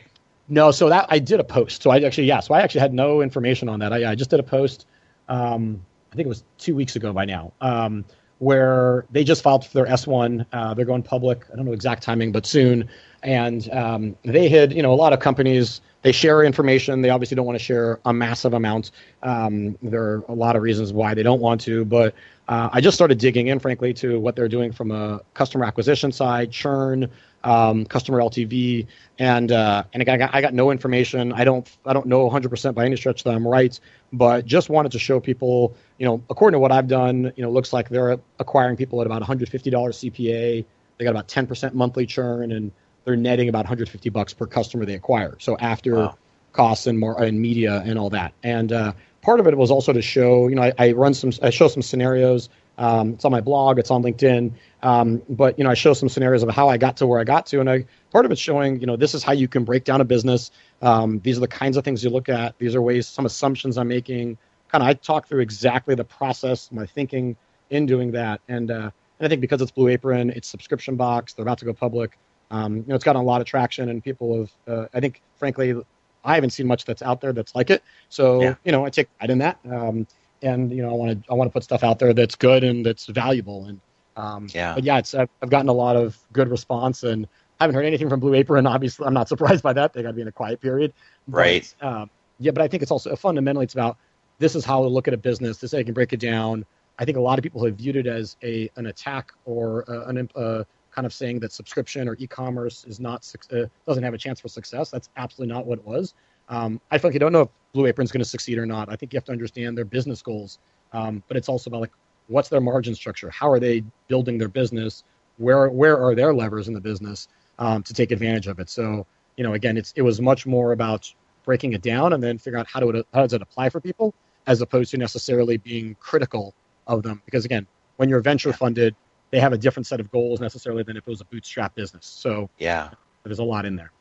S3: No, so that I did a post. So I actually, yeah, so I actually had no information on that. I, I just did a post. Um, I think it was two weeks ago by now. Um, where they just filed for their S1. Uh, they're going public. I don't know exact timing, but soon. And um, they had, you know, a lot of companies. They share information. They obviously don't want to share a massive amount. Um, there are a lot of reasons why they don't want to, but uh, I just started digging in, frankly, to what they're doing from a customer acquisition side, churn, um, customer LTV, and uh, and again, I got, I got no information. I don't I don't know 100% by any stretch that I'm right, but just wanted to show people, you know, according to what I've done, you know, looks like they're acquiring people at about $150 CPA. They got about 10% monthly churn, and they're netting about 150 bucks per customer they acquire. So after wow. costs and more and media and all that, and uh, part of it was also to show, you know, I, I run some, I show some scenarios um, it's on my blog. It's on LinkedIn. Um, but you know, I show some scenarios of how I got to where I got to, and I part of it's showing you know this is how you can break down a business. Um, these are the kinds of things you look at. These are ways, some assumptions I'm making. Kind of, I talk through exactly the process, my thinking in doing that, and uh, and I think because it's Blue Apron, it's subscription box. They're about to go public. Um, you know, it's gotten a lot of traction, and people have. Uh, I think, frankly, I haven't seen much that's out there that's like it. So yeah. you know, I take pride in that. Um, and you know I want to I want to put stuff out there that's good and that's valuable and um, yeah. But yeah, it's I've, I've, gotten a lot of good response and I haven't heard anything from Blue Apron. Obviously, I'm not surprised by that. They got to be in a quiet period.
S2: But, right.
S3: Um, yeah, but I think it's also fundamentally it's about this is how to look at a business. This is how can break it down. I think a lot of people have viewed it as a an attack or uh, an uh, kind of saying that subscription or e-commerce is not uh, doesn't have a chance for success. That's absolutely not what it was. Um, I frankly don't know if Blue Apron's going to succeed or not. I think you have to understand their business goals, um, but it's also about like what's their margin structure? How are they building their business? Where where are their levers in the business um, to take advantage of it? So you know, again, it's it was much more about breaking it down and then figuring out how do it how does it apply for people as opposed to necessarily being critical of them. Because again, when you're venture funded, they have a different set of goals necessarily than if it was a bootstrap business. So
S2: yeah,
S3: there's a lot in there.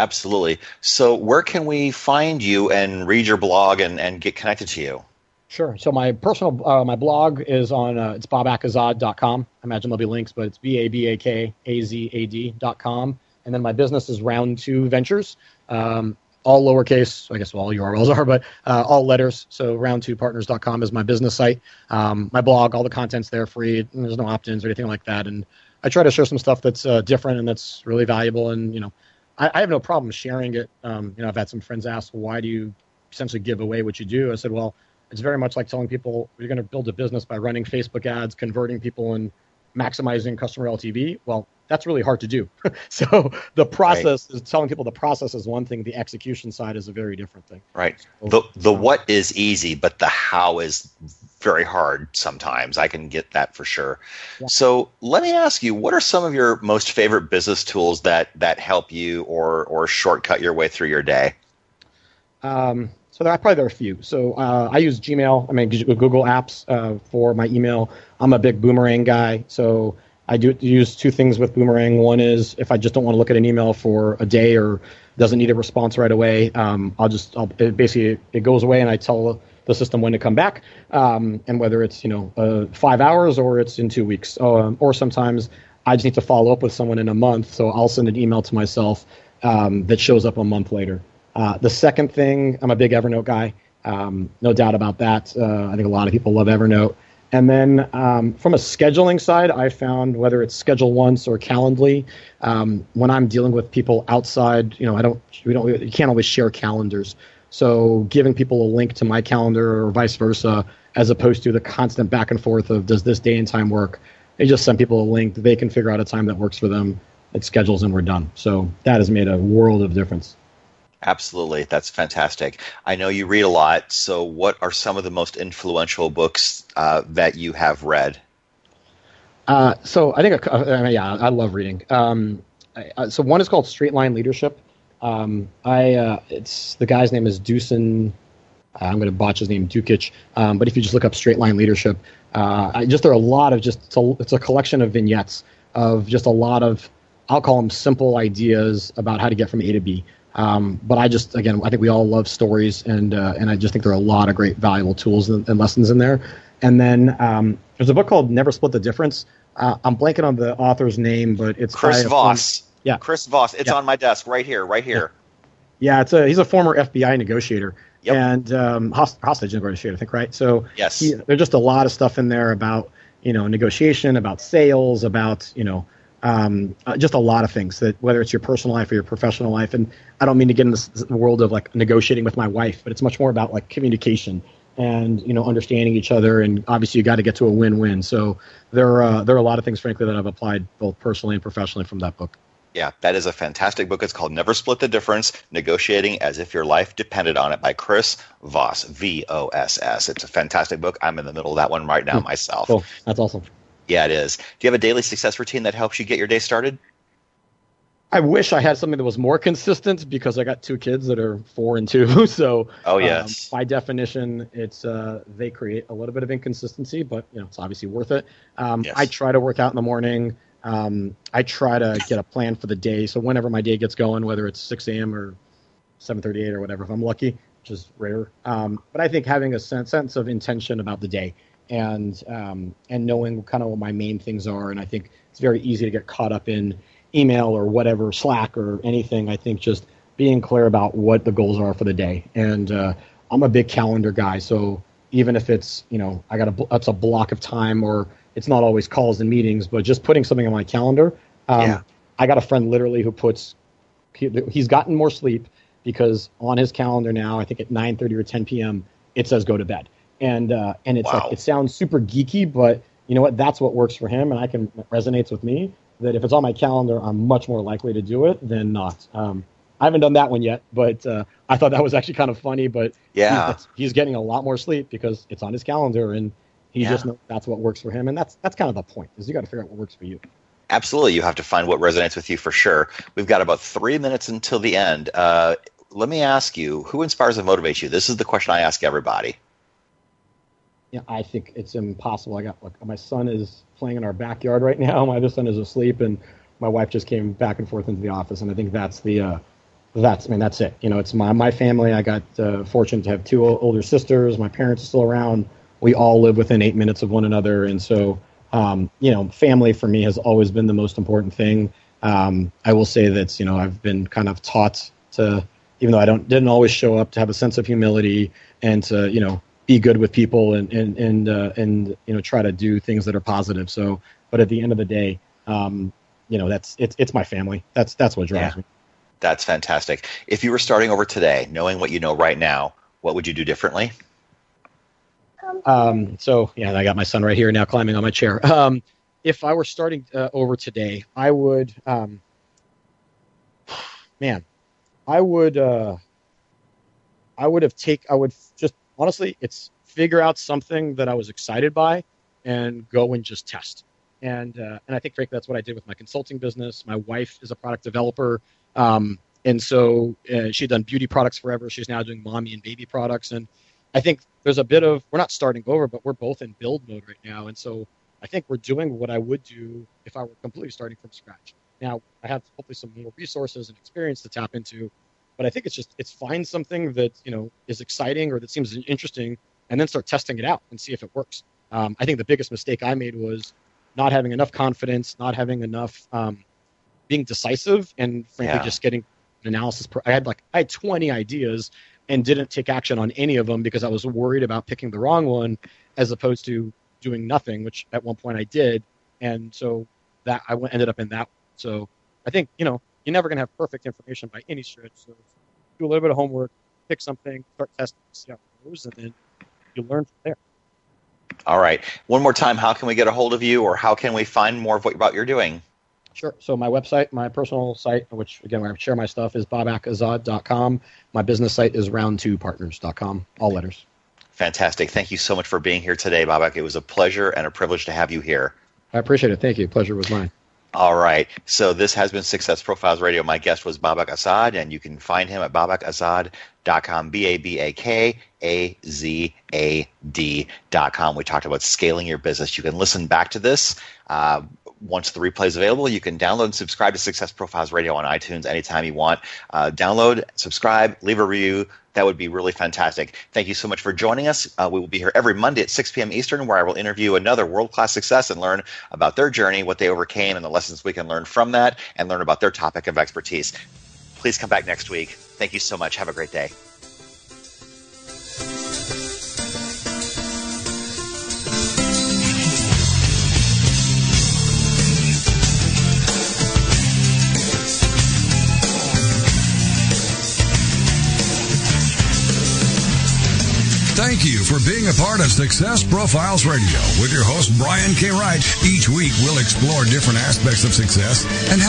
S2: Absolutely. So, where can we find you and read your blog and, and get connected to you?
S3: Sure. So my personal uh, my blog is on uh, it's babakazad.com. I imagine there'll be links, but it's b a b a k a z a d.com. And then my business is Round Two Ventures, um, all lowercase. I guess all URLs are, but uh, all letters. So round2partners.com is my business site. Um, my blog, all the content's there free. There's no opt-ins or anything like that. And I try to share some stuff that's uh, different and that's really valuable. And you know, I, I have no problem sharing it. Um, you know, I've had some friends ask, why do you essentially give away what you do? I said, well, it's very much like telling people you're going to build a business by running Facebook ads, converting people, and maximizing customer LTV. Well, that's really hard to do. so the process right. is telling people the process is one thing, the execution side is a very different thing.
S2: Right. The the what is easy, but the how is very hard sometimes. I can get that for sure. Yeah. So let me ask you, what are some of your most favorite business tools that that help you or or shortcut your way through your day?
S3: Um, so there, are probably there are a few. So uh, I use Gmail. I mean Google Apps uh, for my email. I'm a big Boomerang guy, so I do use two things with Boomerang. One is if I just don't want to look at an email for a day or doesn't need a response right away, um, I'll just I'll, it basically it goes away and I tell the system when to come back, um, and whether it's you know uh, five hours or it's in two weeks, um, or sometimes I just need to follow up with someone in a month, so I'll send an email to myself um, that shows up a month later. Uh, the second thing, I'm a big Evernote guy, um, no doubt about that. Uh, I think a lot of people love Evernote. And then um, from a scheduling side, I found whether it's Schedule Once or Calendly, um, when I'm dealing with people outside, you know, I don't, we don't, you can't always share calendars. So giving people a link to my calendar or vice versa, as opposed to the constant back and forth of does this day and time work? They just send people a link. They can figure out a time that works for them. It schedules and we're done. So that has made a world of difference.
S2: Absolutely. That's fantastic. I know you read a lot. So, what are some of the most influential books uh, that you have read?
S3: Uh, so, I think, uh, yeah, I love reading. Um, I, uh, so, one is called Straight Line Leadership. Um, I, uh, it's the guy's name is Dusan. Uh, I'm going to botch his name, Djukich. Um, but if you just look up Straight Line Leadership, I just there are a lot of just it's a, it's a collection of vignettes of just a lot of I'll call them simple ideas about how to get from A to B. Um, but I just, again, I think we all love stories, and uh, and I just think there are a lot of great, valuable tools and, and lessons in there. And then um, there's a book called Never Split the Difference. Uh, I'm blanking on the author's name, but it's
S2: Chris Voss.
S3: yeah,
S2: Chris Voss. It's
S3: yeah.
S2: on my desk right here, right here.
S3: Yeah, yeah it's a he's a former FBI negotiator yep. and um, hostage negotiator, I think, right? So
S2: yes,
S3: he, there's just a lot of stuff in there about you know negotiation, about sales, about you know um, uh, just a lot of things that whether it's your personal life or your professional life and i don't mean to get in this, world of like negotiating with my wife but it's much more about like communication and you know understanding each other and obviously you got to get to a win-win so there are uh, there are a lot of things frankly that i've applied both personally and professionally from that book
S2: yeah, that is a fantastic book. It's called Never Split the Difference Negotiating as If Your Life Depended on It by Chris Voss, V O S S. It's a fantastic book. I'm in the middle of that one right now myself.
S3: Cool. That's awesome.
S2: Yeah, it is. Do you have a daily success routine that helps you get your day started?
S3: I wish I had something that was more consistent because I got two kids that are four and two. So,
S2: oh yes,
S3: um, by definition, it's uh, they create a little bit of inconsistency, but you know it's obviously worth it. Um, yes. I try to work out in the morning. Um, I try to get a plan for the day. So whenever my day gets going, whether it's 6 a.m. or 7:38 or whatever, if I'm lucky, which is rare. Um, but I think having a sense, sense of intention about the day and um, and knowing kind of what my main things are. And I think it's very easy to get caught up in email or whatever, Slack or anything. I think just being clear about what the goals are for the day. And uh, I'm a big calendar guy, so even if it's you know I got a that's a block of time or it's not always calls and meetings, but just putting something on my calendar. Um, yeah. I got a friend literally who puts he, he's gotten more sleep because on his calendar now, I think at 9:30 or 10 p.m. it says go to bed and uh, and it's wow. like it sounds super geeky, but you know what? That's what works for him, and I can resonates with me. That if it's on my calendar, I'm much more likely to do it than not. Um, I haven't done that one yet, but uh, I thought that was actually kind of funny. But
S2: yeah,
S3: he's, he's, getting a lot more sleep because it's on his calendar, and he yeah. just knows that's what works for him, and that's that's kind of the point. Is you got to figure out what works for you.
S2: Absolutely, you have to find what resonates with you for sure. We've got about three minutes until the end. Uh, let me ask you, who inspires and motivates you? This is the question I ask everybody
S3: you know, I think it's impossible. I got look, my son is playing in our backyard right now. My other son is asleep, and my wife just came back and forth into the office. And I think that's the uh, that's I mean that's it. You know, it's my my family. I got uh, fortunate to have two older sisters. My parents are still around. We all live within eight minutes of one another, and so um, you know, family for me has always been the most important thing. Um, I will say that you know I've been kind of taught to, even though I don't didn't always show up, to have a sense of humility and to you know be good with people and and and uh, and you know try to do things that are positive. So, but at the end of the day, um, you know that's it's it's my family. That's that's what drives
S2: yeah.
S3: me.
S2: That's fantastic. If you were starting over today, knowing what you know right now, what would you do differently?
S3: Um, so yeah, I got my son right here now climbing on my chair. Um, if I were starting uh, over today, I would, um, man, I would, uh, I would have take, I would just honestly, it's figure out something that I was excited by and go and just test. And uh, and I think frankly that's what I did with my consulting business. My wife is a product developer, um, and so uh, she'd done beauty products forever. She's now doing mommy and baby products, and I think there's a bit of we're not starting over, but we're both in build mode right now. And so I think we're doing what I would do if I were completely starting from scratch. Now I have hopefully some more resources and experience to tap into, but I think it's just it's find something that you know is exciting or that seems interesting, and then start testing it out and see if it works. Um, I think the biggest mistake I made was not having enough confidence, not having enough um, being decisive, and frankly,
S2: Yeah.
S3: just getting an analysis. Pro- I had like I had 20 ideas and didn't take action on any of them because I was worried about picking the wrong one, as opposed to doing nothing, which at one point I did, and so that I ended up in that. So I think you know you're never gonna have perfect information by any stretch. So do a little bit of homework, pick something, start testing, see how it goes, and then you learn from there.
S2: All right. One more time, how can we get a hold of you or how can we find more of what about you're doing?
S3: Sure. So my website, my personal site, which again where I share my stuff, is babakazad.com. My business site is round2partners.com. All letters.
S2: Fantastic. Thank you so much for being here today, Babak. It was a pleasure and a privilege to have you here.
S3: I appreciate it. Thank you. Pleasure was mine.
S2: All right. So this has been Success Profiles Radio. My guest was Babak Azad, and you can find him at babakazad.com, B-A-B-A-K-A-Z-A-D.com. We talked about scaling your business. You can listen back to this. Uh, once the replay is available, you can download and subscribe to Success Profiles Radio on iTunes anytime you want. Uh, download, subscribe, leave a review. That would be really fantastic. Thank you so much for joining us. Uh, we will be here every Monday at 6 p.m. Eastern, where I will interview another world class success and learn about their journey, what they overcame, and the lessons we can learn from that, and learn about their topic of expertise. Please come back next week. Thank you so much. Have a great day.
S1: Thank you for being a part of Success Profiles Radio with your host, Brian K. Wright. Each week, we'll explore different aspects of success and how